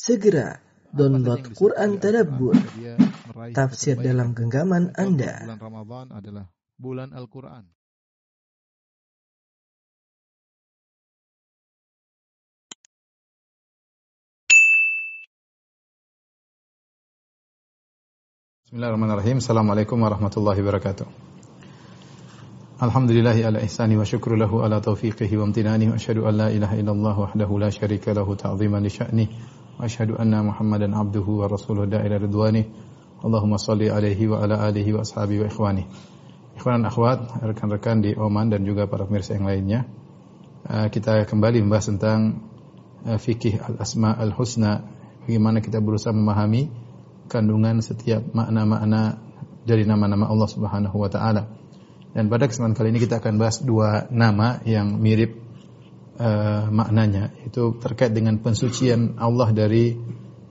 Segera download Quran Tadabbur, tafsir dalam genggaman Anda. Bulan Ramadan adalah bulan Al-Quran. Bismillahirrahmanirrahim. Assalamualaikum warahmatullahi wabarakatuh. Alhamdulillahi ala ihsani wa syukru lahu ala taufiqihi wa amtinani wa asyhadu an la ilaha illallah wahdahu la syarika lahu ta'ziman li sya'ni abduhu wa rasuluhu da'ila ridwani. Allahumma salli alaihi wa ala alihi wa ashabihi wa ikhwani. Ikhwan dan akhwat, rekan-rekan di Oman dan juga para pemirsa yang lainnya. eh, Kita kembali membahas tentang eh, fikih al-asma al-husna. Bagaimana kita berusaha memahami kandungan setiap makna-makna dari nama-nama Allah Subhanahu wa taala. Dan pada kesempatan kali ini kita akan bahas dua nama yang mirip eh, maknanya, itu terkait dengan pensucian Allah dari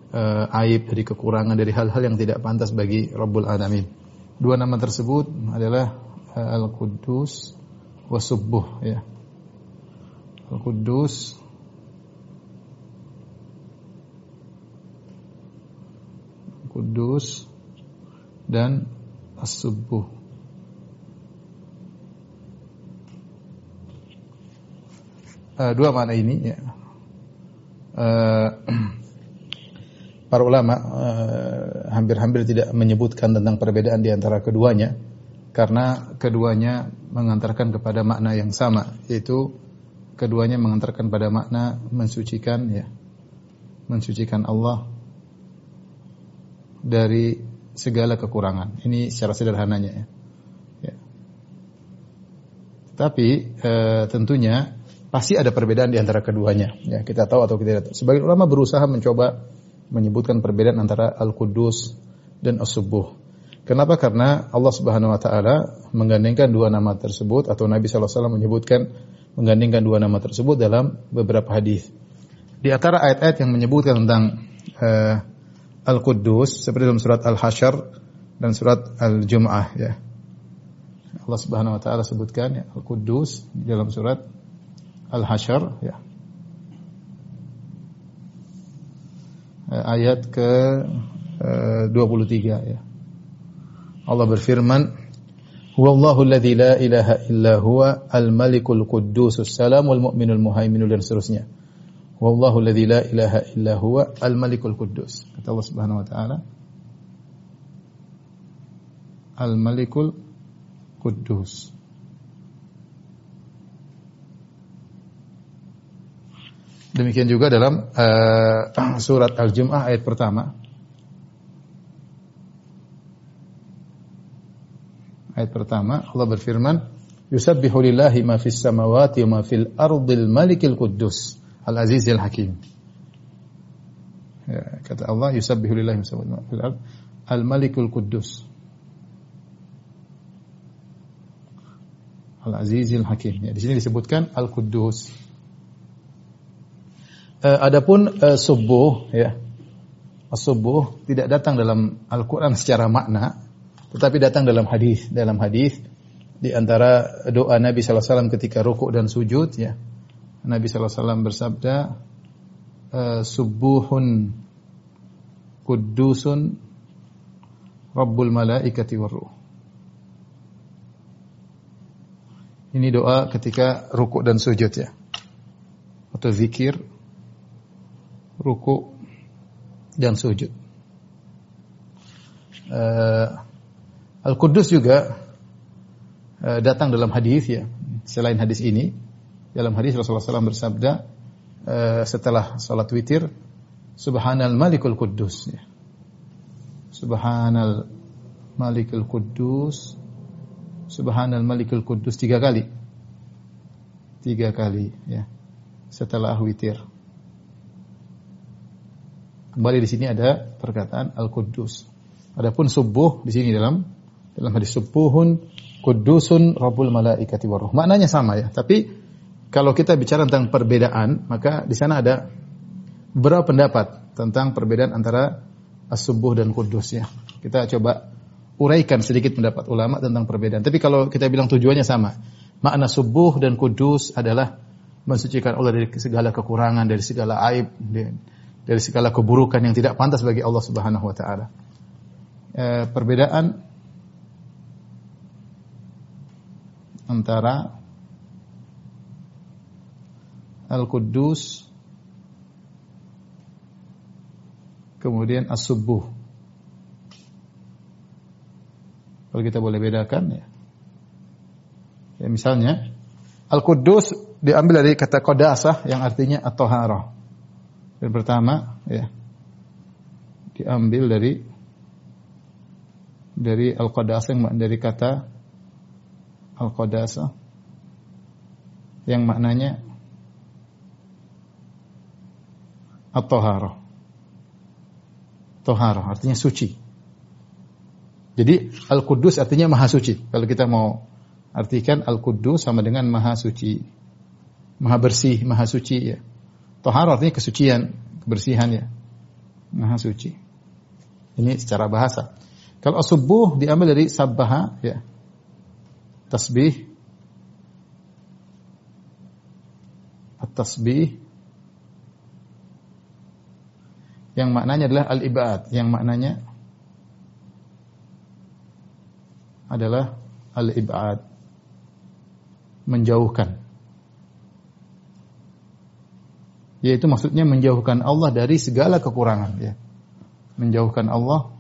eh, aib, dari kekurangan, dari hal-hal yang tidak pantas bagi Rabbul Alamin. Dua nama tersebut adalah eh, Al-Quddus wa Subbuh ya. Al-Quddus Kudus dan As-Subuh. Eh, dua makna ini ya. Eh, para ulama eh, hampir-hampir tidak menyebutkan tentang perbedaan di antara keduanya karena keduanya mengantarkan kepada makna yang sama yaitu keduanya mengantarkan pada makna mensucikan ya mensucikan Allah dari segala kekurangan. Ini secara sederhananya ya. ya. Tapi e, tentunya pasti ada perbedaan di antara keduanya. Ya, kita tahu atau kita tidak tahu. Sebagian ulama berusaha mencoba menyebutkan perbedaan antara Al-Qudus dan As-Subuh. Kenapa? Karena Allah Subhanahu wa taala menggandengkan dua nama tersebut atau Nabi SAW menyebutkan menggandengkan dua nama tersebut dalam beberapa hadis. Di antara ayat-ayat yang menyebutkan tentang eh, Al-Quddus seperti dalam surat Al-Hasyr dan surat Al-Jum'ah ya. Allah Subhanahu wa taala sebutkan ya Al-Quddus di dalam surat Al-Hasyr ya. Eh, Ayat ke eh, 23 ya. Allah berfirman Huwallahu alladzi la ilaha illa huwa al-malikul quddusus salamul mu'minul muhaiminul dan seterusnya. Wallahu alladzi la ilaha illa huwa al-malikul quddus. Kata Allah Subhanahu wa taala Al-Malikul Quddus. Demikian juga dalam uh, surat Al-Jum'ah ayat pertama. Ayat pertama Allah berfirman, "Yusabbihu lillahi ma fis samawati wa ma fil ardil malikil quddus." Al-Azizil Hakim. Ya, kata Allah, yusabbihu lillahi ma fil ard Al-Malikul Quddus. Al-Azizil Hakim. Ya, di sini disebutkan Al-Quddus. Uh, adapun uh, subuh ya. Subuh tidak datang dalam Al-Qur'an secara makna, tetapi datang dalam hadis. Dalam hadis di antara doa Nabi sallallahu alaihi wasallam ketika rukuk dan sujud ya. Nabi SAW bersabda, uh, Subuhun Kuddusun Rabbul Malaikati Warruh. Ini doa ketika rukuk dan sujud ya. Atau zikir, rukuk dan sujud. Uh, Al-Quddus juga uh, datang dalam hadis ya. Selain hadis ini, dalam hadis Rasulullah SAW bersabda uh, setelah salat witir, Subhanal Malikul Quddus. Ya. Subhanal Malikul Quddus. Subhanal Malikul Quddus tiga kali. Tiga kali ya. Setelah witir. Kembali di sini ada perkataan Al-Quddus. Adapun subuh di sini dalam dalam hadis subuhun Quddusun Rabbul Malaikati Waruh. Maknanya sama ya, tapi kalau kita bicara tentang perbedaan, maka di sana ada beberapa pendapat tentang perbedaan antara as-subuh dan kudus ya. Kita coba uraikan sedikit pendapat ulama tentang perbedaan. Tapi kalau kita bilang tujuannya sama, makna subuh dan kudus adalah mensucikan Allah dari segala kekurangan, dari segala aib, dari segala keburukan yang tidak pantas bagi Allah Subhanahu wa taala. Eh, perbedaan antara Al-Quddus kemudian As-Subuh. Kalau kita boleh bedakan ya. Ya misalnya Al-Quddus diambil dari kata qadasah yang artinya at-taharah. Yang pertama ya diambil dari dari al-qadasah yang dari kata al-qadasah yang maknanya at-taharah. Taharah artinya suci. Jadi Al-Quddus artinya maha suci. Kalau kita mau artikan Al-Quddus sama dengan maha suci. Maha bersih, maha suci ya. Taharah artinya kesucian, kebersihan ya. Maha suci. Ini secara bahasa. Kalau subuh diambil dari sabbaha ya. Tasbih. At-tasbih yang maknanya adalah al-ibad, yang maknanya adalah al-ibad menjauhkan. Yaitu maksudnya menjauhkan Allah dari segala kekurangan ya. Menjauhkan Allah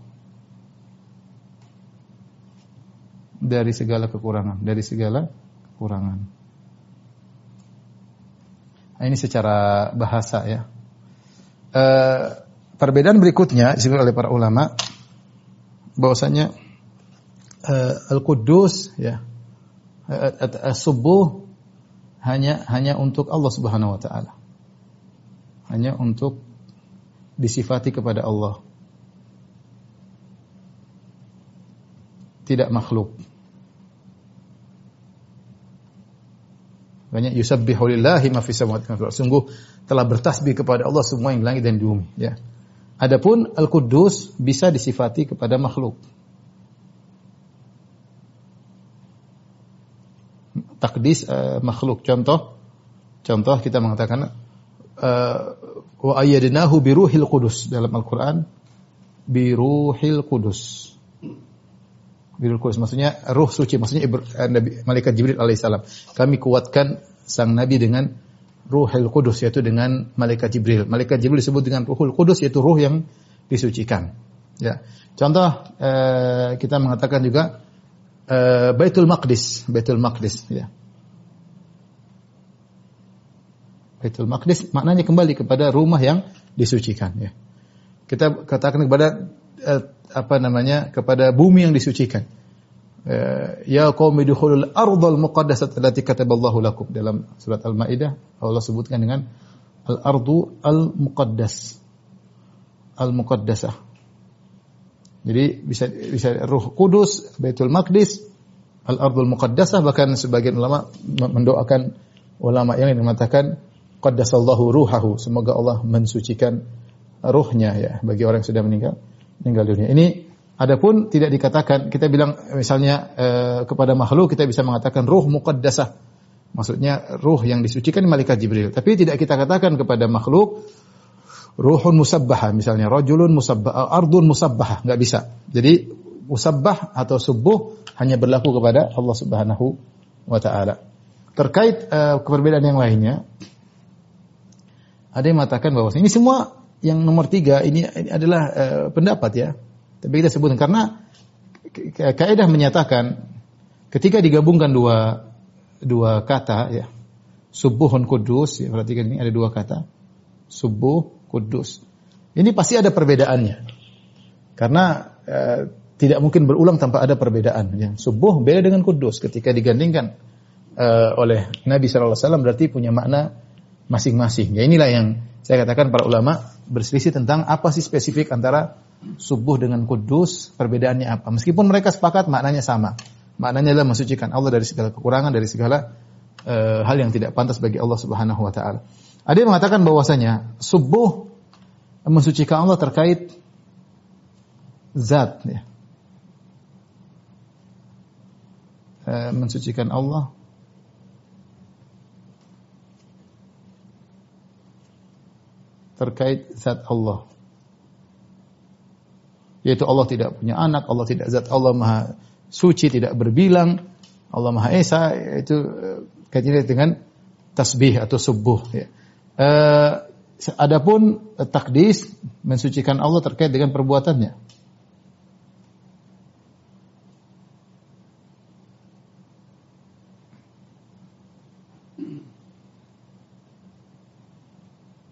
dari segala kekurangan, dari segala kekurangan. Nah, ini secara bahasa ya. Uh, Perbedaan berikutnya disebut oleh para ulama bahwasanya uh, al-Quddus ya uh, subuh hanya hanya untuk Allah Subhanahu wa taala. Hanya untuk disifati kepada Allah. Tidak makhluk. Banyak yusabbihu lillahi ma Sungguh telah bertasbih kepada Allah semua yang langit dan di bumi, ya. Adapun Al-Quddus bisa disifati kepada makhluk. Takdis uh, makhluk. Contoh, contoh kita mengatakan uh, wa ayyadnahu biruhil qudus dalam Al-Qur'an biruhil qudus. Biruhil qudus maksudnya ruh suci, maksudnya Nabi malaikat Jibril alaihissalam. Kami kuatkan sang nabi dengan Ruhul Kudus yaitu dengan malaikat Jibril. Malaikat Jibril disebut dengan Ruhul Kudus yaitu ruh yang disucikan. Ya. Contoh eh, kita mengatakan juga eh, Baitul Maqdis, Baitul Maqdis ya. Baitul Maqdis maknanya kembali kepada rumah yang disucikan ya. Kita katakan kepada eh, apa namanya kepada bumi yang disucikan. Eh, ya qaumi dukhulul ardal muqaddasah allati kataballahu lakum dalam surat Al-Maidah Allah sebutkan dengan al-ardu al-muqaddas al-muqaddasah jadi bisa bisa ruh kudus Baitul Maqdis al-ardul muqaddasah bahkan sebagian ulama mendoakan ulama yang mengatakan qaddasallahu ruhahu semoga Allah mensucikan ruhnya ya bagi orang yang sudah meninggal meninggal dunia ini Adapun tidak dikatakan kita bilang misalnya e, kepada makhluk kita bisa mengatakan ruh muqaddasah. Maksudnya ruh yang disucikan malaikat Jibril. Tapi tidak kita katakan kepada makhluk ruhun musabbah misalnya rajulun musabbah ardun musabbah nggak bisa. Jadi musabbah atau subuh hanya berlaku kepada Allah Subhanahu wa taala. Terkait uh, perbedaan yang lainnya ada yang mengatakan bahwa ini semua yang nomor tiga ini, adalah uh, pendapat ya. Tapi kita sebutkan karena kaidah menyatakan ketika digabungkan dua dua kata ya subuhun kudus ya perhatikan ini ada dua kata subuh kudus. Ini pasti ada perbedaannya. Karena eh, tidak mungkin berulang tanpa ada perbedaan ya. Subuh beda dengan kudus. Ketika digandingkan eh, oleh Nabi SAW berarti punya makna masing-masing ya inilah yang saya katakan para ulama berselisih tentang apa sih spesifik antara subuh dengan kudus, perbedaannya apa? Meskipun mereka sepakat maknanya sama. Maknanya adalah mensucikan Allah dari segala kekurangan, dari segala uh, hal yang tidak pantas bagi Allah Subhanahu wa taala. Ada yang mengatakan bahwasanya subuh mensucikan Allah terkait zat ya. Uh, mensucikan Allah terkait zat Allah. Yaitu Allah tidak punya anak, Allah tidak zat Allah maha suci, tidak berbilang, Allah maha esa, itu eh, kaitannya dengan tasbih atau subuh. Ya. Uh, adapun takdis mensucikan Allah terkait dengan perbuatannya.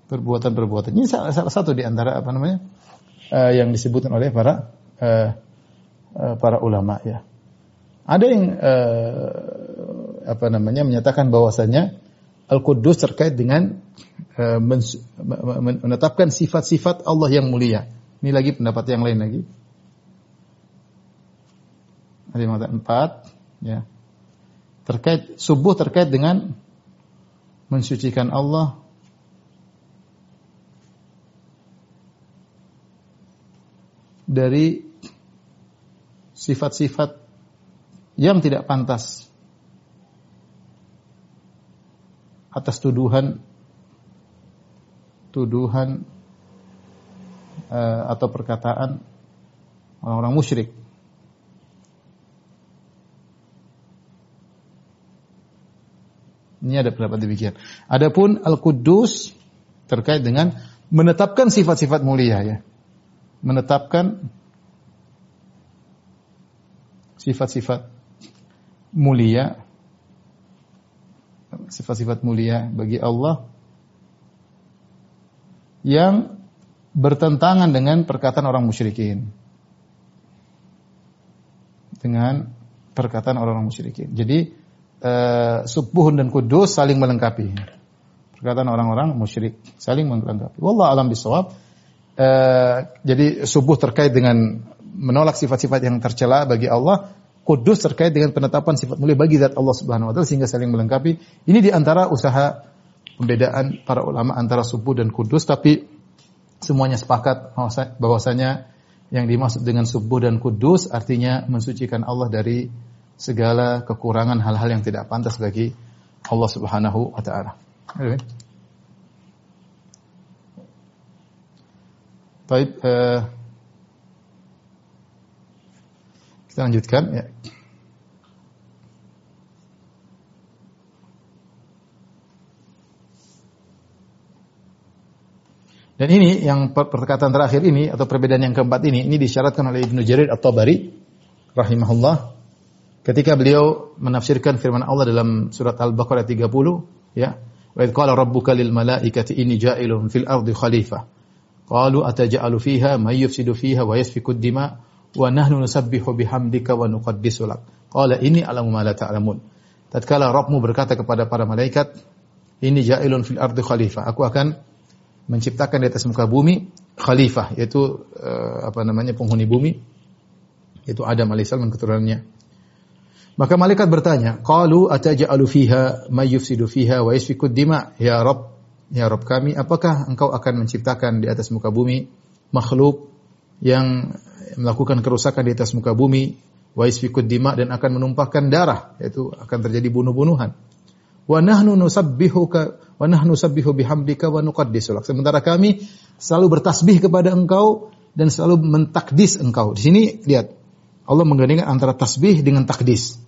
Perbuatan-perbuatan. Ini salah, salah satu di antara apa namanya uh, yang disebutkan oleh para uh, uh, para ulama ya. Ada yang uh, apa namanya menyatakan bahwasanya Al-Quddus terkait dengan uh, menetapkan sifat-sifat Allah yang mulia. Ini lagi pendapat yang lain lagi. Ada yang mengatakan empat, ya. Terkait subuh terkait dengan mensucikan Allah dari sifat-sifat yang tidak pantas atas tuduhan tuduhan uh, atau perkataan orang-orang musyrik. Ini ada pendapat demikian. Adapun Al-Quddus terkait dengan menetapkan sifat-sifat mulia ya menetapkan sifat-sifat mulia sifat-sifat mulia bagi Allah yang bertentangan dengan perkataan orang musyrikin dengan perkataan orang-orang musyrikin. Jadi uh, subuh dan kudus saling melengkapi. Perkataan orang-orang musyrik saling melengkapi. Wallah alam bisawab. Eh, jadi subuh terkait dengan menolak sifat-sifat yang tercela bagi Allah, kudus terkait dengan penetapan sifat mulia bagi zat Allah Subhanahu wa taala sehingga saling melengkapi. Ini di antara usaha pembedaan para ulama antara subuh dan kudus tapi semuanya sepakat bahwasanya yang dimaksud dengan subuh dan kudus artinya mensucikan Allah dari segala kekurangan hal-hal yang tidak pantas bagi Allah Subhanahu wa taala. Baik, uh, kita lanjutkan ya. Dan ini yang perkataan terakhir ini atau perbedaan yang keempat ini ini disyaratkan oleh Ibnu Jarir At-Tabari rahimahullah ketika beliau menafsirkan firman Allah dalam surat Al-Baqarah 30 ya wa qala rabbuka lil malaikati inni ja'ilun fil ardi khalifah Qalu ataj'alu fiha may yufsidu fiha wa yasfiku dima wa nahnu nusabbihu bihamdika wa nuqaddisu lak. Qala inni alamu ma la ta'lamun. Tatkala Rabbmu berkata kepada para malaikat, ini ja'ilun fil ardi khalifah. Aku akan menciptakan di atas muka bumi khalifah, yaitu uh, apa namanya penghuni bumi, yaitu Adam alaihissalam dan keturunannya. Maka malaikat bertanya, "Qalu ataj'alu fiha may yufsidu fiha wa yasfiku dima?" Ya Rabb, Ya Rob kami, apakah engkau akan menciptakan di atas muka bumi makhluk yang melakukan kerusakan di atas muka bumi, wa dima dan akan menumpahkan darah, yaitu akan terjadi bunuh-bunuhan. Wa nahnu nusabbihuka wa nahnu bihamdika wa nuqaddisu Sementara kami selalu bertasbih kepada engkau dan selalu mentakdis engkau. Di sini lihat Allah menggandengkan antara tasbih dengan takdis.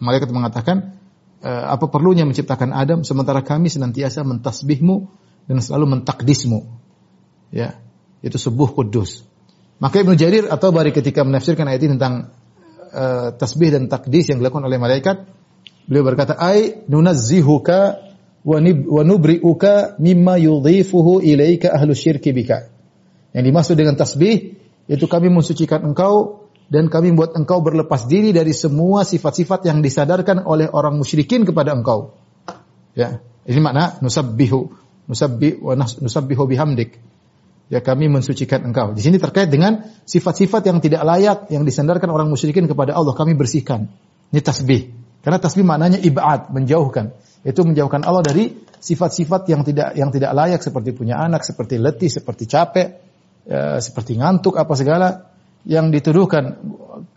Malaikat mengatakan uh, apa perlunya menciptakan Adam sementara kami senantiasa mentasbihmu dan selalu mentakdismu. Ya, itu sebuah kudus. Maka Ibnu Jarir atau Bari ketika menafsirkan ayat ini tentang uh, tasbih dan takdis yang dilakukan oleh malaikat, beliau berkata, "Ai nunazzihuka wa nubri'uka mimma yudhifuhu ilaika ahlu syirki bika." Yang dimaksud dengan tasbih itu kami mensucikan engkau dan kami membuat engkau berlepas diri dari semua sifat-sifat yang disadarkan oleh orang musyrikin kepada engkau. Ya, ini makna nusabbihu, nusabbi wa nusabbihu bihamdik. Ya, kami mensucikan engkau. Di sini terkait dengan sifat-sifat yang tidak layak yang disandarkan orang musyrikin kepada Allah, kami bersihkan. Ini tasbih. Karena tasbih maknanya ibad, menjauhkan. Itu menjauhkan Allah dari sifat-sifat yang tidak yang tidak layak seperti punya anak, seperti letih, seperti capek, ya, seperti ngantuk apa segala yang dituduhkan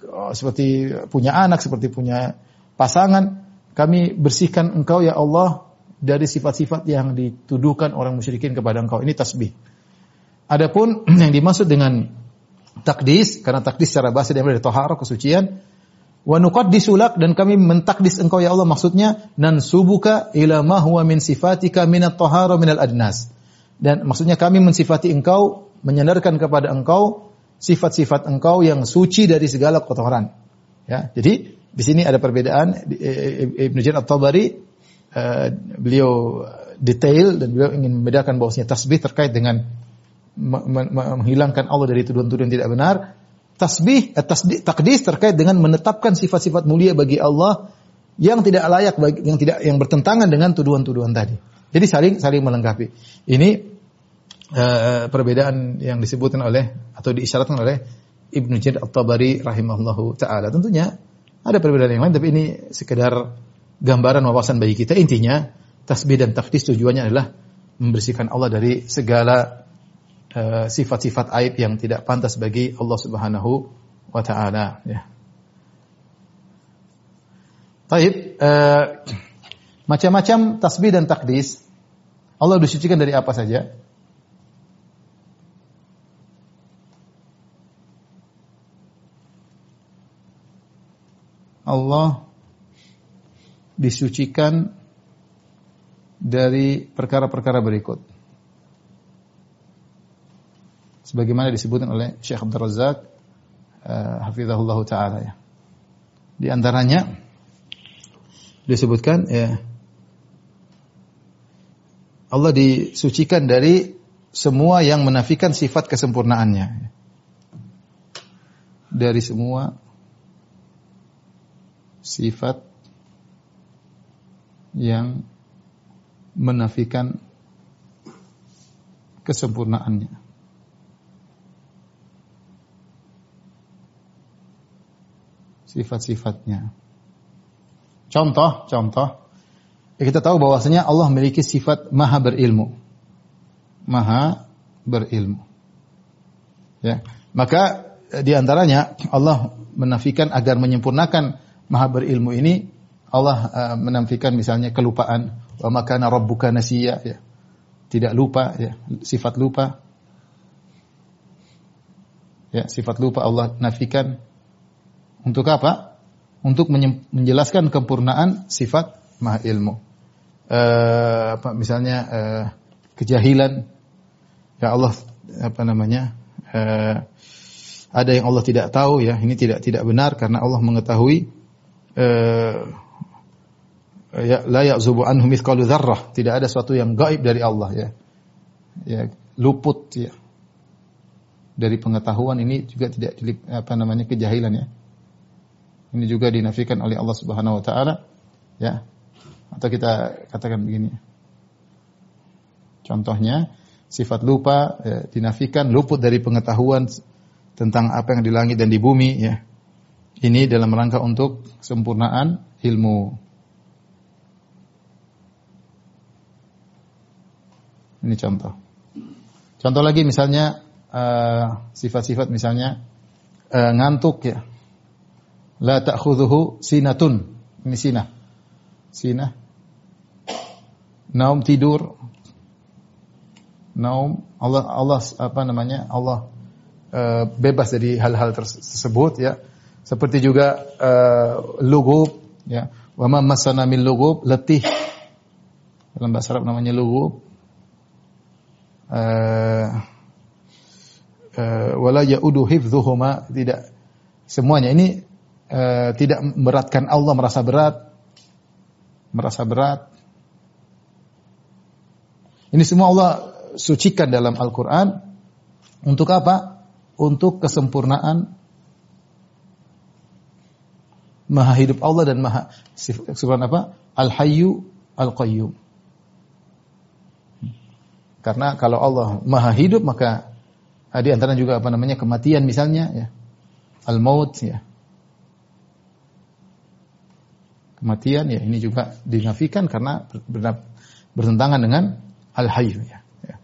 oh, seperti punya anak, seperti punya pasangan, kami bersihkan engkau ya Allah dari sifat-sifat yang dituduhkan orang musyrikin kepada engkau. Ini tasbih. Adapun yang dimaksud dengan takdis karena takdis secara bahasa dia dari kesucian wa nuqaddisu lak dan kami mentakdis engkau ya Allah maksudnya nan subuka ma huwa min sifatika at-tahara min al-adnas dan maksudnya kami mensifati engkau menyandarkan kepada engkau sifat-sifat engkau yang suci dari segala kotoran ya jadi di sini ada perbedaan Ibnu Jarir At-Tabari uh, beliau detail dan beliau ingin membedakan bahwasanya tasbih terkait dengan menghilangkan Allah dari tuduhan-tuduhan tidak benar. Tasbih, eh, takdis terkait dengan menetapkan sifat-sifat mulia bagi Allah yang tidak layak yang tidak yang bertentangan dengan tuduhan-tuduhan tadi. Jadi saling saling melengkapi. Ini uh, perbedaan yang disebutkan oleh atau diisyaratkan oleh Ibnu Jarir At-Tabari rahimahullahu taala. Tentunya ada perbedaan yang lain tapi ini sekedar gambaran wawasan bagi kita. Intinya tasbih dan takdis tujuannya adalah membersihkan Allah dari segala Eh, sifat-sifat uh, aib yang tidak pantas bagi Allah Subhanahu wa taala ya. Taib, uh, macam-macam tasbih dan takdis Allah disucikan dari apa saja? Allah disucikan dari perkara-perkara berikut sebagaimana disebutkan oleh Syekh Abdul Razak hafizahullah taala ya. Di antaranya disebutkan ya Allah disucikan dari semua yang menafikan sifat kesempurnaannya. Dari semua sifat yang menafikan kesempurnaannya. sifat-sifatnya. Contoh, contoh. Ya kita tahu bahwasanya Allah memiliki sifat maha berilmu. Maha berilmu. Ya. Maka eh, di antaranya Allah menafikan agar menyempurnakan maha berilmu ini Allah uh, menafikan misalnya kelupaan wa makana rabbuka nasiya ya. Tidak lupa ya, sifat lupa. Ya, sifat lupa Allah nafikan untuk apa? Untuk menjelaskan kempurnaan sifat maha ilmu. Uh, apa misalnya uh, kejahilan ya Allah apa namanya uh, ada yang Allah tidak tahu ya ini tidak tidak benar karena Allah mengetahui ya la ya'zubu anhu mithqalu dzarrah tidak ada sesuatu yang gaib dari Allah ya ya luput ya dari pengetahuan ini juga tidak apa namanya kejahilan ya ini juga dinafikan oleh Allah Subhanahu wa taala. Ya. Atau kita katakan begini. Contohnya sifat lupa ya, dinafikan luput dari pengetahuan tentang apa yang di langit dan di bumi ya. Ini dalam rangka untuk sempurnaan ilmu. Ini contoh. Contoh lagi misalnya eh, sifat-sifat uh, misalnya uh, ngantuk ya la ta'khudhuhu sinatun. Ini sinah. Sinah. Naum tidur. Naum Allah Allah apa namanya? Allah uh, bebas dari hal-hal tersebut ya. Seperti juga uh, lugub ya. Wa ma masana min lugub letih. Dalam bahasa Arab namanya lugub. Uh, uh, wala yaudu hifdhuhuma tidak semuanya ini e, tidak memberatkan Allah merasa berat, merasa berat. Ini semua Allah sucikan dalam Al-Quran. Untuk apa? Untuk kesempurnaan Maha hidup Allah dan Maha subhan apa? Al-Hayyu Al-Qayyum. Karena kalau Allah Maha hidup maka di antara juga apa namanya kematian misalnya ya. Al-maut ya. kematian ya ini juga dinafikan karena bertentangan dengan al-hayy ya. ya.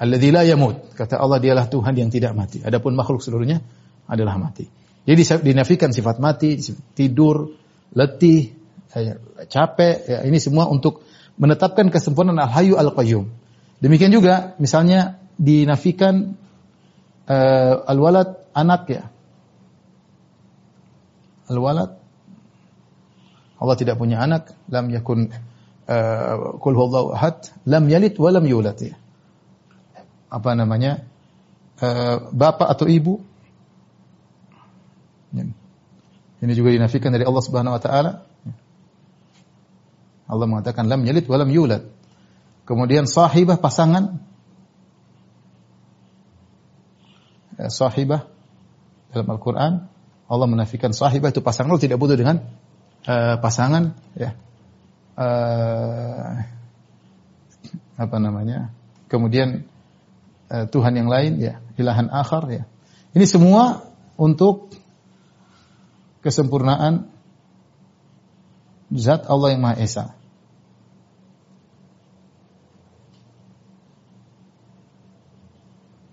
Alladzi la yamut. Kata Allah dialah Tuhan yang tidak mati. Adapun makhluk seluruhnya adalah mati. Jadi dinafikan sifat mati, tidur, letih, ya, capek, ya, ini semua untuk menetapkan kesempurnaan al-hayyu al-qayyum. Demikian juga misalnya dinafikan eh, al-walad anak ya. Al-walad Allah tidak punya anak, lam yakun uh, kul ahad, lam yalid wa lam yulad ya. Apa namanya? Uh, bapak atau ibu. Ya. Ini juga dinafikan dari Allah Subhanahu wa taala. Allah mengatakan lam yalid wa lam yulad. Kemudian sahibah pasangan. Ya, sahibah dalam Al-Qur'an. Allah menafikan sahibah itu pasangan. Tidak butuh dengan uh, pasangan ya. Uh, apa namanya? Kemudian uh, Tuhan yang lain ya. Ilahan akhar ya. Ini semua untuk kesempurnaan zat Allah yang Maha Esa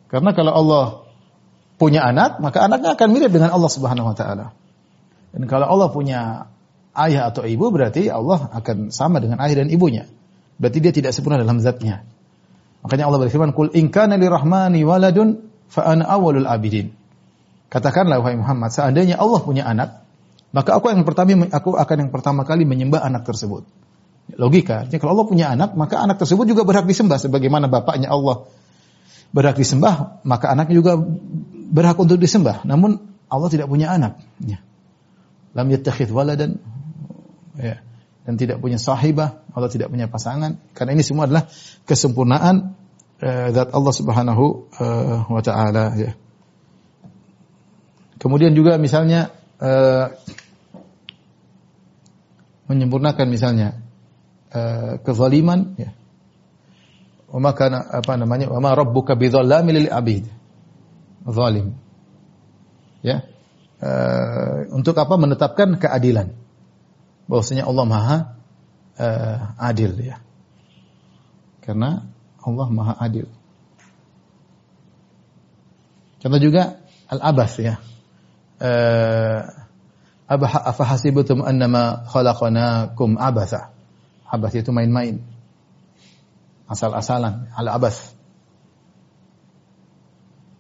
karena kalau Allah punya anak maka anaknya akan mirip dengan Allah Subhanahu wa taala dan kalau Allah punya ayah atau ibu berarti Allah akan sama dengan ayah dan ibunya. Berarti dia tidak sempurna dalam zatnya. Makanya Allah berfirman, "Qul in kana lirahmani waladun fa ana awwalul abidin." Katakanlah wahai Muhammad, seandainya Allah punya anak, maka aku yang pertama aku akan yang pertama kali menyembah anak tersebut. Logika, artinya kalau Allah punya anak, maka anak tersebut juga berhak disembah sebagaimana bapaknya Allah berhak disembah, maka anaknya juga berhak untuk disembah. Namun Allah tidak punya anak. Ya lam yattakhidh waladan ya dan tidak punya sahibah, Allah tidak punya pasangan karena ini semua adalah kesempurnaan uh, Allah Subhanahu uh, wa taala ya. Kemudian juga misalnya uh, menyempurnakan misalnya uh, kezaliman ya. Wa kana apa namanya? Wa ma rabbuka bidzalamil lil abid. Zalim. Ya uh, untuk apa menetapkan keadilan bahwasanya Allah Maha uh, adil ya karena Allah Maha adil contoh juga al-abas ya uh, afa hasibatum annama khalaqnakum abatha? Abas itu main-main. Asal-asalan al-abas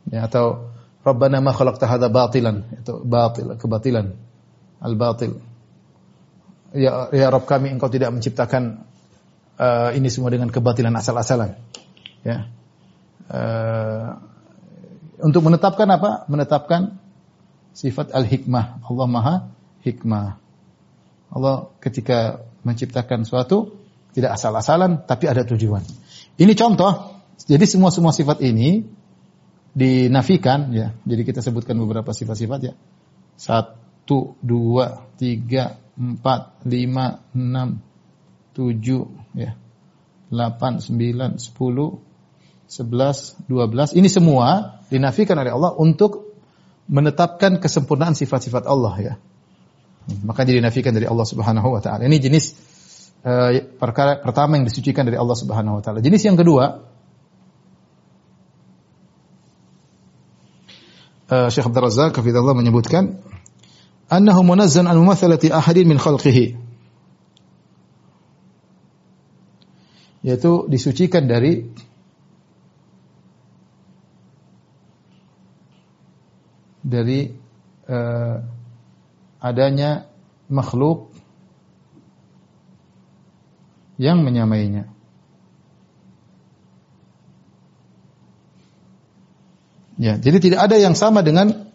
ya atau Rabbana ma khalaqta hadza batilan? Itu batil kebatilan. Al batil ya ya Rabb kami engkau tidak menciptakan uh, ini semua dengan kebatilan asal-asalan. Ya. Uh, untuk menetapkan apa? Menetapkan sifat al hikmah Allah maha hikmah Allah ketika menciptakan suatu tidak asal-asalan tapi ada tujuan ini contoh jadi semua semua sifat ini dinafikan ya. Jadi kita sebutkan beberapa sifat-sifat ya. Satu, dua, tiga, empat, lima, enam, tujuh, ya. Delapan, sembilan, sepuluh, sebelas, dua belas. Ini semua dinafikan oleh Allah untuk menetapkan kesempurnaan sifat-sifat Allah ya. Maka jadi dinafikan dari Allah Subhanahu wa taala. Ini jenis uh, perkara pertama yang disucikan dari Allah Subhanahu wa taala. Jenis yang kedua uh, Syekh Abdul Razak hafizallahu menyebutkan annahu munazzan an mumathalati ahadin min khalqihi yaitu disucikan dari dari uh, adanya makhluk yang menyamainya. Ya, jadi tidak ada yang sama dengan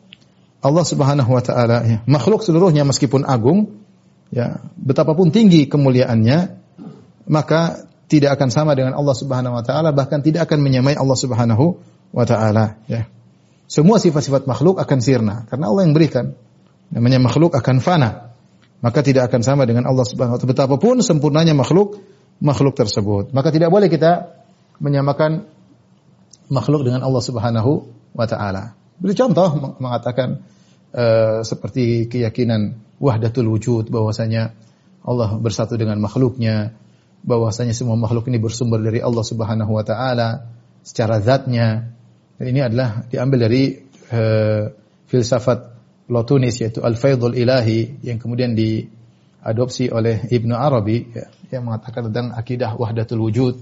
Allah Subhanahu wa taala ya. Makhluk seluruhnya meskipun agung ya, betapapun tinggi kemuliaannya maka tidak akan sama dengan Allah Subhanahu wa taala bahkan tidak akan menyamai Allah Subhanahu wa taala ya. Semua sifat-sifat makhluk akan sirna karena Allah yang berikan. Namanya makhluk akan fana. Maka tidak akan sama dengan Allah Subhanahu wa taala betapapun sempurnanya makhluk makhluk tersebut. Maka tidak boleh kita menyamakan makhluk dengan Allah Subhanahu wa taala. Beri contoh mengatakan uh, seperti keyakinan wahdatul wujud bahwasanya Allah bersatu dengan makhluknya, bahwasanya semua makhluk ini bersumber dari Allah Subhanahu wa taala secara zatnya. Ini adalah diambil dari uh, filsafat Platonis yaitu al-faidul ilahi yang kemudian diadopsi oleh Ibnu Arabi ya, yang mengatakan tentang akidah wahdatul wujud.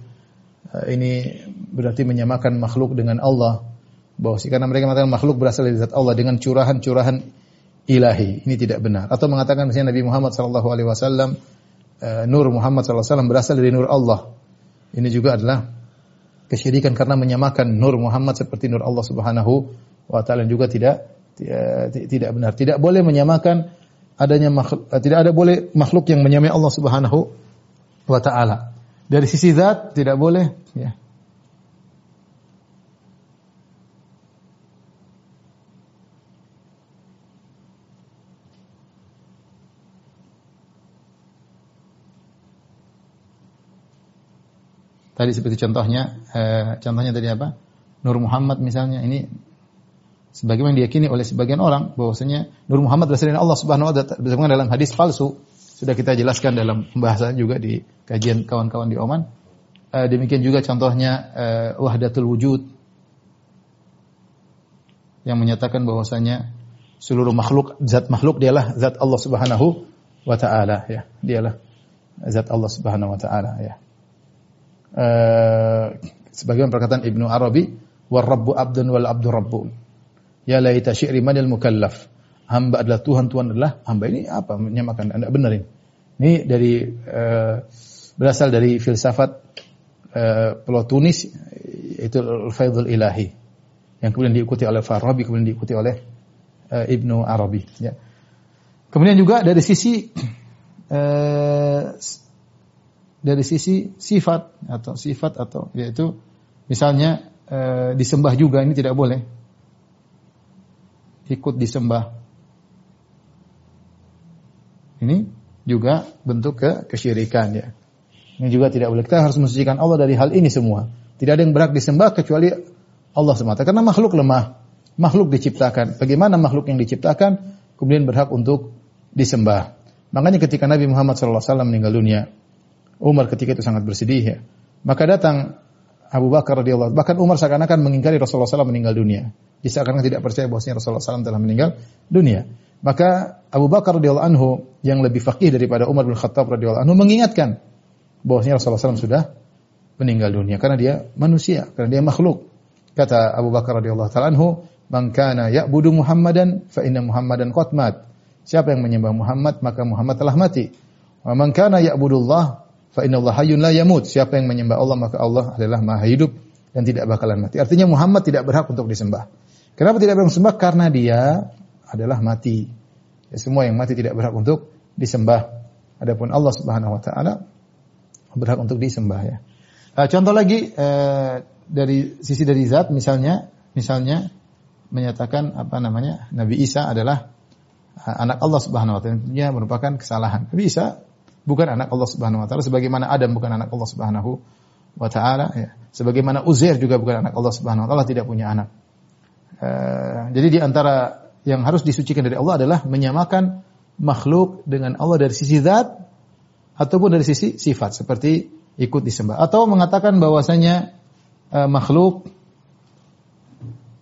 Uh, ini berarti menyamakan makhluk dengan Allah bahwa karena mereka mengatakan makhluk berasal dari zat Allah dengan curahan-curahan ilahi. Ini tidak benar. Atau mengatakan misalnya Nabi Muhammad sallallahu alaihi wasallam eh, nur Muhammad sallallahu alaihi wasallam berasal dari nur Allah. Ini juga adalah kesyirikan karena menyamakan nur Muhammad seperti nur Allah Subhanahu wa taala juga tidak tidak benar. Tidak boleh menyamakan adanya makhluk, eh, tidak ada boleh makhluk yang menyamai Allah Subhanahu wa taala. Dari sisi zat tidak boleh ya. Tadi seperti contohnya, eh, contohnya tadi apa? Nur Muhammad misalnya ini sebagaimana diyakini oleh sebagian orang bahwasanya Nur Muhammad berasal Allah Subhanahu wa taala dalam hadis palsu. Sudah kita jelaskan dalam pembahasan juga di kajian kawan-kawan di Oman. Uh, demikian juga contohnya uh, wahdatul wujud yang menyatakan bahwasanya seluruh makhluk zat makhluk dialah zat Allah Subhanahu wa taala ya. Dialah zat Allah Subhanahu wa taala ya. Uh, sebagaimana perkataan Ibnu Arabi war rabbu abdun wal abdu rabbun Ya laita syi'ri manil mukallaf. Hamba adalah Tuhan, Tuhan adalah hamba. Ini apa menyamakan? Anda benar ini. Ini dari uh, berasal dari filsafat uh, Pulau Tunis itu Al-Faidul Ilahi yang kemudian diikuti oleh Farabi kemudian diikuti oleh uh, Ibnu Arabi ya. Kemudian juga dari sisi uh, dari sisi sifat atau sifat atau yaitu misalnya uh, disembah juga ini tidak boleh ikut disembah. Ini juga bentuk ke kesyirikan ya. Ini juga tidak boleh. Kita harus mensucikan Allah dari hal ini semua. Tidak ada yang berhak disembah kecuali Allah semata. Karena makhluk lemah. Makhluk diciptakan. Bagaimana makhluk yang diciptakan kemudian berhak untuk disembah. Makanya ketika Nabi Muhammad SAW meninggal dunia, Umar ketika itu sangat bersedih ya. Maka datang Abu Bakar radhiyallahu bahkan Umar seakan-akan mengingkari Rasulullah SAW meninggal dunia. Dia seakan-akan tidak percaya bahwasanya Rasulullah SAW telah meninggal dunia. Maka Abu Bakar radhiyallahu anhu yang lebih faqih daripada Umar bin Khattab radhiyallahu anhu mengingatkan bahwasanya Rasulullah SAW sudah meninggal dunia karena dia manusia, karena dia makhluk. Kata Abu Bakar radhiyallahu taala anhu, "Man kana ya'budu Muhammadan fa inna Muhammadan qad mat." Siapa yang menyembah Muhammad maka Muhammad telah mati. Wa man kana ya'budullah Fa inna Allah hayyun la yamut. Siapa yang menyembah Allah maka Allah adalah maha hidup dan tidak bakalan mati. Artinya Muhammad tidak berhak untuk disembah. Kenapa tidak berhak disembah? Karena dia adalah mati. Ya, semua yang mati tidak berhak untuk disembah. Adapun Allah Subhanahu wa taala berhak untuk disembah ya. Uh, contoh lagi uh, dari sisi dari zat misalnya misalnya menyatakan apa namanya Nabi Isa adalah uh, anak Allah Subhanahu wa taala. Dia merupakan kesalahan. Nabi Isa bukan anak Allah Subhanahu wa taala sebagaimana Adam bukan anak Allah Subhanahu wa taala ya. Sebagaimana Uzair juga bukan anak Allah Subhanahu wa taala tidak punya anak. Uh, jadi di antara yang harus disucikan dari Allah adalah menyamakan makhluk dengan Allah dari sisi zat ataupun dari sisi sifat seperti ikut disembah atau mengatakan bahwasanya uh, makhluk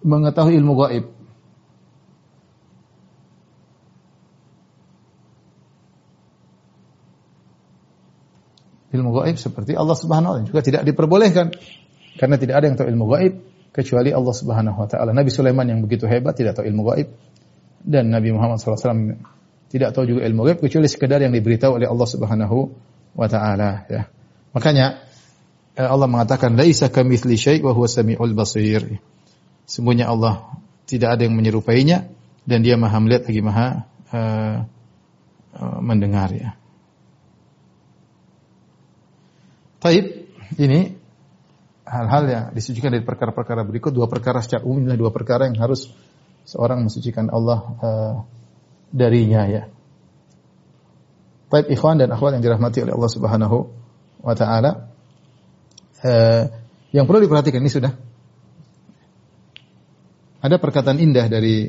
mengetahui ilmu gaib ilmu gaib seperti Allah Subhanahu wa taala juga tidak diperbolehkan karena tidak ada yang tahu ilmu gaib kecuali Allah Subhanahu wa taala. Nabi Sulaiman yang begitu hebat tidak tahu ilmu gaib dan Nabi Muhammad SAW tidak tahu juga ilmu gaib kecuali sekedar yang diberitahu oleh Allah Subhanahu wa taala ya. Makanya eh, Allah mengatakan laisa kamitsli syai' wa huwa samiul basir. Sungguhnya Allah tidak ada yang menyerupainya dan dia Maha melihat lagi Maha uh, uh, mendengar ya. Taib ini hal-hal yang disucikan dari perkara-perkara berikut dua perkara secara umum adalah dua perkara yang harus seorang mensucikan Allah uh, darinya ya. Taib ikhwan dan akhwat yang dirahmati oleh Allah Subhanahu wa taala. Uh, yang perlu diperhatikan ini sudah ada perkataan indah dari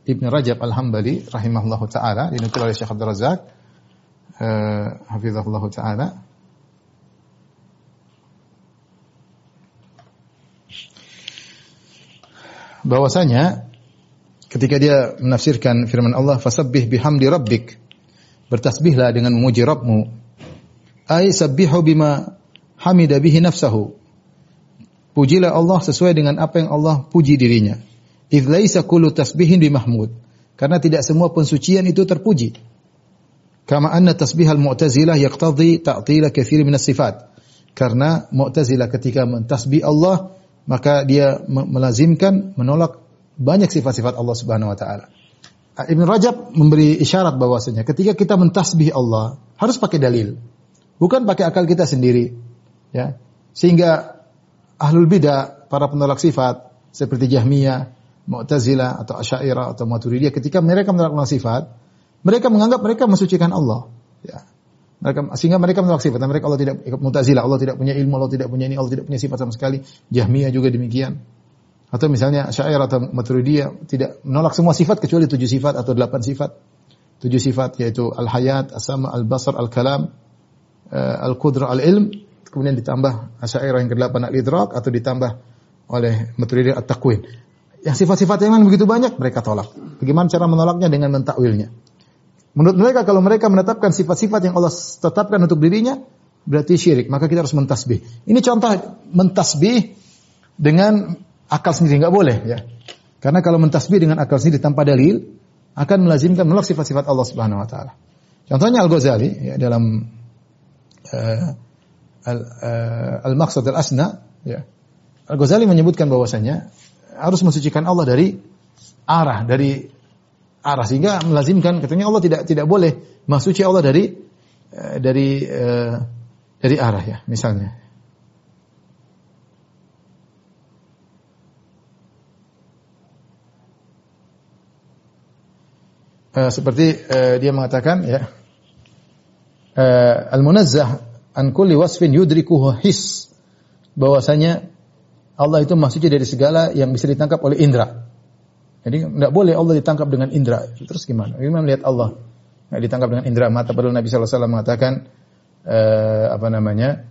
Ibn Rajab Al-Hambali rahimahullahu taala dinukil oleh Syekh Abdul Razak uh, hafizahullah taala bahwasanya ketika dia menafsirkan firman Allah fasabbih bihamdi rabbik bertasbihlah dengan memuji Rabbmu ay sabbihu bima hamida bihi nafsahu Pujilah Allah sesuai dengan apa yang Allah puji dirinya. Idz laisa kullu tasbihin bimahmud. Karena tidak semua pensucian itu terpuji. Kama anna tasbihal mu'tazilah yaqtadhi ta'tila katsir min sifat. Karena Mu'tazilah ketika mentasbih Allah, maka dia melazimkan menolak banyak sifat-sifat Allah Subhanahu wa taala. Ibn Rajab memberi isyarat bahwasanya ketika kita mentasbih Allah harus pakai dalil. Bukan pakai akal kita sendiri. Ya. Sehingga ahlul bidah, para penolak sifat seperti Jahmiyah, Mu'tazilah atau Asy'ariyah atau Maturidiyah ketika mereka menolak sifat, mereka menganggap mereka mensucikan Allah. Mereka, sehingga mereka menolak sifat. Mereka Allah tidak Mu'tazilah, Allah tidak punya ilmu, Allah tidak punya ini, Allah tidak punya sifat sama sekali. Jahmiyah juga demikian. Atau misalnya syair atau Maturidiyah tidak menolak semua sifat kecuali tujuh sifat atau delapan sifat. Tujuh sifat yaitu al-hayat, as-sama, al-basar, al-kalam, uh, al-qudra, al-ilm. Kemudian ditambah syair yang ke-8 al-idrak atau ditambah oleh Maturidiyah at-taqwin. Yang sifat-sifat yang begitu banyak mereka tolak. Bagaimana cara menolaknya dengan mentakwilnya? Menurut mereka kalau mereka menetapkan sifat-sifat yang Allah tetapkan untuk dirinya berarti syirik, maka kita harus mentasbih. Ini contoh mentasbih dengan akal sendiri nggak boleh ya. Karena kalau mentasbih dengan akal sendiri tanpa dalil akan melazimkan menolak sifat-sifat Allah Subhanahu wa taala. Contohnya Al-Ghazali ya, dalam uh, Al-Maqsad uh, Al-Asna ya. Al-Ghazali menyebutkan bahwasanya harus mensucikan Allah dari arah dari arah sehingga melazimkan katanya Allah tidak tidak boleh mensuci Allah dari uh, dari uh, dari arah ya misalnya uh, seperti dia mengatakan ya al-munazzah an kulli wasfin yudrikuhu his bahwasanya Allah itu maksudnya dari segala yang bisa ditangkap oleh indera. Jadi tidak boleh Allah ditangkap dengan indera. Terus gimana? Gimana melihat Allah? Nggak ditangkap dengan indera mata. Padahal Nabi SAW mengatakan uh, apa namanya?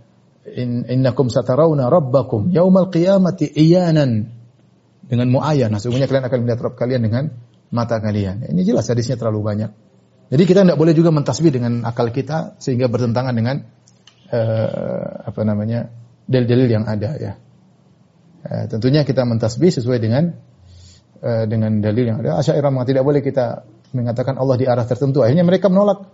In, innakum satarawna rabbakum yaumal qiyamati iyanan dengan muayyan. Sesungguhnya kalian akan melihat Rabb kalian dengan mata kalian. Ini jelas hadisnya terlalu banyak. Jadi kita tidak boleh juga mentasbih dengan akal kita sehingga bertentangan dengan uh, apa namanya dalil-dalil yang ada ya. Uh, tentunya kita mentasbih sesuai dengan uh, dengan dalil yang ada. Asy'ariyah memang tidak boleh kita mengatakan Allah di arah tertentu. Akhirnya mereka menolak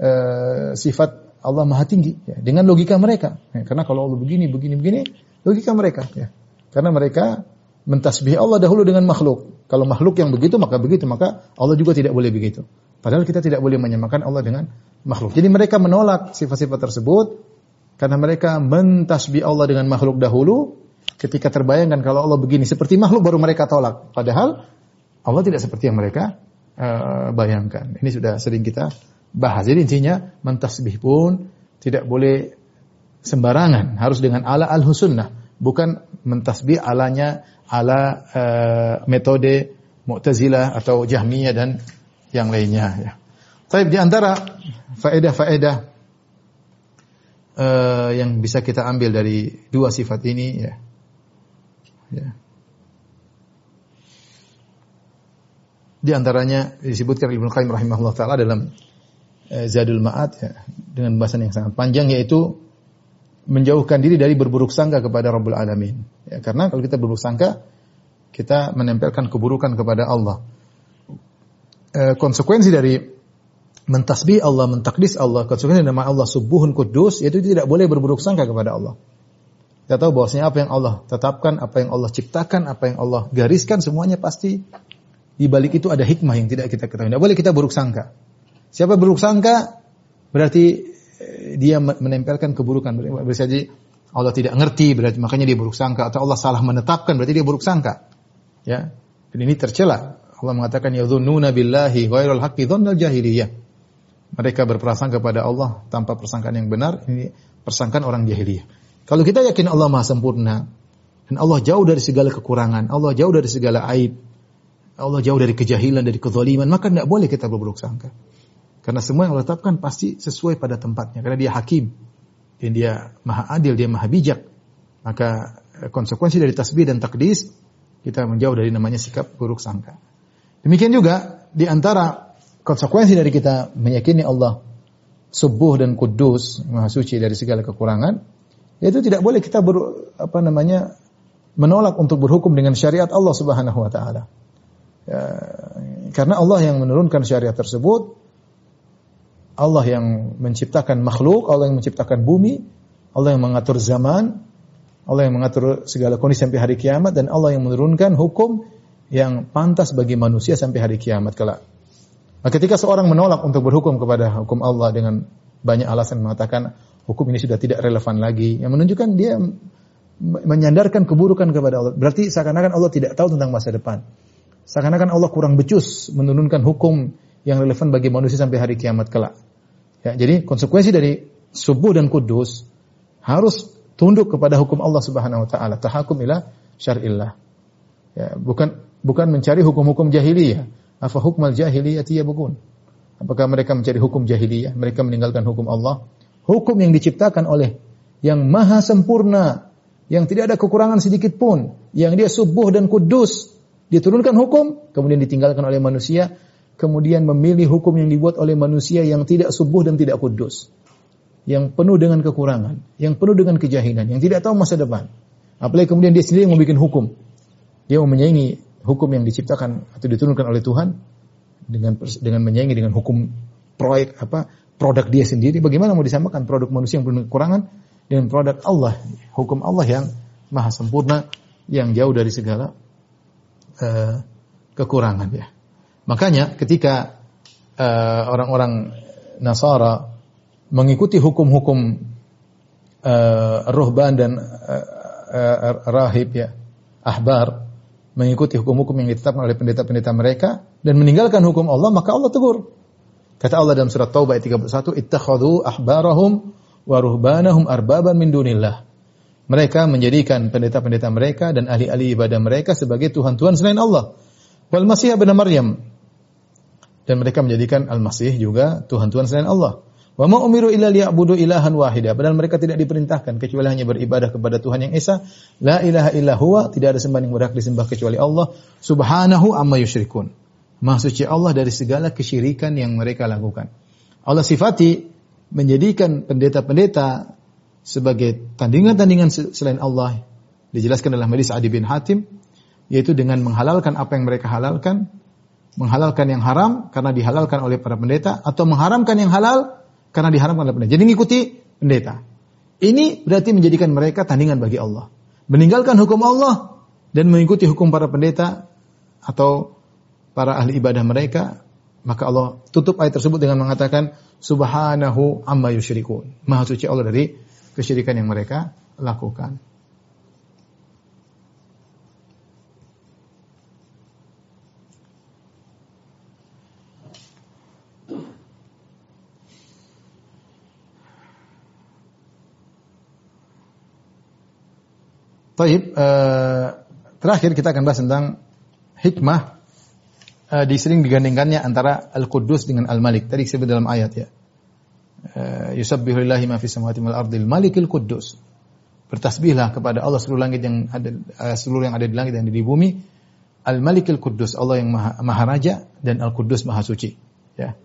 uh, sifat Allah Maha Tinggi ya, dengan logika mereka. Ya, karena kalau Allah begini, begini, begini, logika mereka ya. Karena mereka mentasbih Allah dahulu dengan makhluk. Kalau makhluk yang begitu maka begitu, maka Allah juga tidak boleh begitu. Padahal kita tidak boleh menyamakan Allah dengan makhluk. Jadi mereka menolak sifat-sifat tersebut karena mereka mentasbih Allah dengan makhluk dahulu. Ketika terbayangkan kalau Allah begini seperti makhluk baru mereka tolak. Padahal Allah tidak seperti yang mereka uh, bayangkan. Ini sudah sering kita bahas. Jadi intinya mentasbih pun tidak boleh sembarangan, harus dengan ala al-husunnah, bukan mentasbih alanya ala uh, metode Mu'tazilah atau Jahmiyah dan yang lainnya ya. Tapi di antara faedah-faedah uh, yang bisa kita ambil dari dua sifat ini ya. Ya. Di antaranya disebutkan Ibnu Qayyim rahimahullah taala dalam uh, Zadul Ma'ad ya, dengan bahasan yang sangat panjang yaitu menjauhkan diri dari berburuk sangka kepada Rabbul Alamin. Ya, karena kalau kita berburuk sangka, kita menempelkan keburukan kepada Allah. E, konsekuensi dari mentasbih Allah, mentakdis Allah, konsekuensi nama Allah subuhun kudus, yaitu tidak boleh berburuk sangka kepada Allah. Kita tahu bahwasanya apa yang Allah tetapkan, apa yang Allah ciptakan, apa yang Allah gariskan, semuanya pasti di balik itu ada hikmah yang tidak kita ketahui. Tidak boleh kita buruk sangka. Siapa buruk sangka, berarti dia menempelkan keburukan. Bisa jadi Allah tidak ngerti berarti makanya dia buruk sangka atau Allah salah menetapkan berarti dia buruk sangka. Ya. Dan ini tercela. Allah mengatakan ya dzunnuna billahi ghairal haqqi dzannal jahiliyah. Mereka berprasangka kepada Allah tanpa persangkaan yang benar, ini persangkaan orang jahiliyah. Kalau kita yakin Allah Maha sempurna dan Allah jauh dari segala kekurangan, Allah jauh dari segala aib, Allah jauh dari kejahilan, dari kezaliman, maka tidak boleh kita berburuk sangka. Karena semua yang Allah tetapkan pasti sesuai pada tempatnya. Karena dia hakim. Dan dia maha adil, dia maha bijak. Maka eh, konsekuensi dari tasbih dan takdis, kita menjauh dari namanya sikap buruk sangka. Demikian juga di antara konsekuensi dari kita meyakini Allah subuh dan kudus, maha suci dari segala kekurangan, yaitu tidak boleh kita ber, apa namanya menolak untuk berhukum dengan syariat Allah Subhanahu wa taala. Ya, karena Allah yang menurunkan syariat tersebut, Allah yang menciptakan makhluk, Allah yang menciptakan bumi, Allah yang mengatur zaman, Allah yang mengatur segala kondisi sampai hari kiamat dan Allah yang menurunkan hukum yang pantas bagi manusia sampai hari kiamat kelak. Nah, ketika seorang menolak untuk berhukum kepada hukum Allah dengan banyak alasan mengatakan hukum ini sudah tidak relevan lagi, yang menunjukkan dia menyandarkan keburukan kepada Allah. Berarti seakan-akan Allah tidak tahu tentang masa depan. Seakan-akan Allah kurang becus menurunkan hukum yang relevan bagi manusia sampai hari kiamat kelak. Ya, jadi konsekuensi dari subuh dan kudus harus tunduk kepada hukum Allah Subhanahu wa taala, tahakum ila syar'illah. Ya, bukan bukan mencari hukum-hukum jahiliyah. Apa hukmal jahiliyah bukun? Apakah mereka mencari hukum jahiliyah? Mereka meninggalkan hukum Allah. Hukum yang diciptakan oleh yang maha sempurna, yang tidak ada kekurangan sedikit pun, yang dia subuh dan kudus, Diturunkan hukum, kemudian ditinggalkan oleh manusia, kemudian memilih hukum yang dibuat oleh manusia yang tidak subuh dan tidak kudus. Yang penuh dengan kekurangan, yang penuh dengan kejahilan, yang tidak tahu masa depan. Apalagi kemudian dia sendiri yang membuat hukum. Dia mau menyaingi hukum yang diciptakan atau diturunkan oleh Tuhan dengan dengan menyaingi dengan hukum proyek apa produk dia sendiri. Bagaimana mau disamakan produk manusia yang penuh kekurangan dengan produk Allah, hukum Allah yang maha sempurna, yang jauh dari segala uh, kekurangan ya. Makanya ketika uh, orang-orang Nasara mengikuti hukum-hukum uh, ruhban dan uh, uh, rahib ya, ahbar mengikuti hukum-hukum yang ditetapkan oleh pendeta-pendeta mereka dan meninggalkan hukum Allah, maka Allah tegur. Kata Allah dalam surat Taubah ayat 31, "Ittakhadhu ahbarahum wa ruhbanahum arbaban min dunillah." Mereka menjadikan pendeta-pendeta mereka dan ahli-ahli ibadah mereka sebagai Tuhan-Tuhan selain Allah. Wal Masih bin Maryam. Dan mereka menjadikan Al-Masih juga Tuhan-Tuhan selain Allah. Wa ma umiru illa liya'budu ilahan wahida. Padahal mereka tidak diperintahkan kecuali hanya beribadah kepada Tuhan yang Esa. La ilaha illa huwa. Tidak ada sembahan yang berhak disembah kecuali Allah. Subhanahu amma yusyrikun. Maha suci Allah dari segala kesyirikan yang mereka lakukan. Allah sifati menjadikan pendeta-pendeta sebagai tandingan-tandingan selain Allah dijelaskan dalam hadis Adi bin Hatim yaitu dengan menghalalkan apa yang mereka halalkan, menghalalkan yang haram karena dihalalkan oleh para pendeta atau mengharamkan yang halal karena diharamkan oleh pendeta. Jadi mengikuti pendeta. Ini berarti menjadikan mereka tandingan bagi Allah. Meninggalkan hukum Allah dan mengikuti hukum para pendeta atau para ahli ibadah mereka, maka Allah tutup ayat tersebut dengan mengatakan subhanahu amma yusyrikun. Maha suci Allah dari kesyirikan yang mereka lakukan. Taib, uh, terakhir kita akan bahas tentang hikmah uh, disering digandingkannya antara Al-Quddus dengan Al-Malik. Tadi disebut dalam ayat ya. Eh, yusabbihu lillahi ma fis samawati wal ardil malikil quddus. Bertasbihlah kepada Allah seluruh langit yang ada uh, seluruh yang ada di langit dan di bumi. Al Malikil Quddus, Allah yang Maha, Maharaja dan Al Quddus Maha Suci. Ya.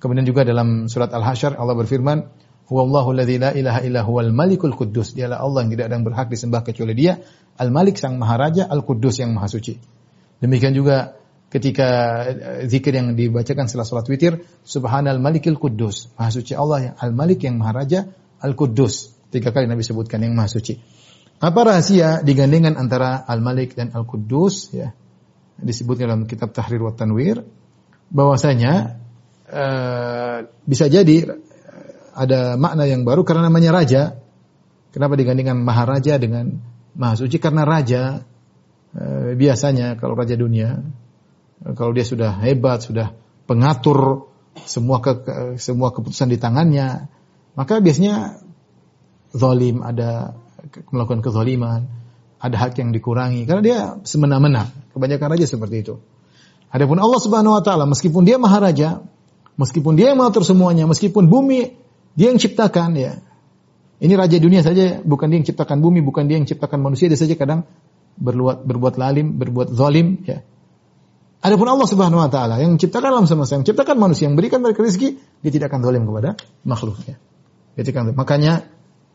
Kemudian juga dalam surat Al Hasyr Allah berfirman, Huwallahu la ilaha illa huwal Malikul Quddus. Dialah Allah yang tidak ada yang berhak disembah kecuali Dia, Al Malik sang Maharaja, Al Quddus yang Maha Suci. Demikian juga ketika eh, zikir yang dibacakan setelah salat witir, Subhanal Malikil Quddus, Maha suci Allah yang Al Malik yang Maha Raja, Al Quddus. Tiga kali Nabi sebutkan yang Maha suci. Apa rahasia digandengkan antara Al Malik dan Al Quddus ya? Disebutkan dalam kitab Tahrir wa Tanwir bahwasanya uh, bisa jadi eh, ada makna yang baru karena namanya raja. Kenapa digandingkan Maharaja dengan Maha Suci? Karena raja uh, biasanya kalau raja dunia kalau dia sudah hebat, sudah pengatur semua ke, semua keputusan di tangannya, maka biasanya zalim ada melakukan kezaliman, ada hak yang dikurangi karena dia semena-mena. Kebanyakan raja seperti itu. Adapun Allah Subhanahu wa taala meskipun dia maharaja, meskipun dia yang mengatur semuanya, meskipun bumi dia yang ciptakan ya. Ini raja dunia saja, bukan dia yang ciptakan bumi, bukan dia yang ciptakan manusia, dia saja kadang berbuat berbuat lalim, berbuat zalim ya. Adapun Allah Subhanahu wa taala yang menciptakan alam semesta, yang menciptakan manusia, yang berikan mereka rezeki, dia tidak akan zalim kepada makhluknya. Tidak Makanya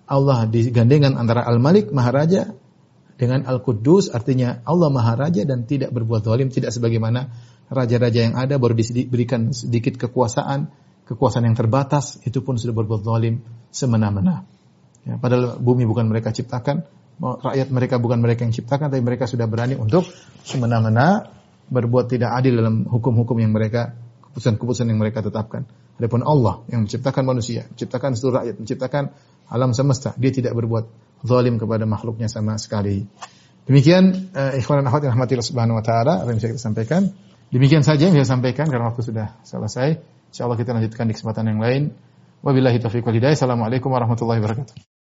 Allah digandengkan antara Al-Malik, Maharaja dengan Al-Quddus artinya Allah Maha Raja dan tidak berbuat zalim, tidak sebagaimana raja-raja yang ada baru diberikan sedikit kekuasaan, kekuasaan yang terbatas itu pun sudah berbuat zalim semena-mena. Ya, padahal bumi bukan mereka ciptakan, rakyat mereka bukan mereka yang ciptakan, tapi mereka sudah berani untuk semena-mena berbuat tidak adil dalam hukum-hukum yang mereka keputusan-keputusan yang mereka tetapkan. Adapun Allah yang menciptakan manusia, menciptakan seluruh rakyat, menciptakan alam semesta, dia tidak berbuat zalim kepada makhluknya sama sekali. Demikian uh, ikhwan dan akhwat yang Subhanahu wa taala apa yang bisa kita sampaikan. Demikian saja yang saya sampaikan karena waktu sudah selesai. Insyaallah kita lanjutkan di kesempatan yang lain. Wabillahi taufiq wal hidayah. Assalamualaikum warahmatullahi wabarakatuh.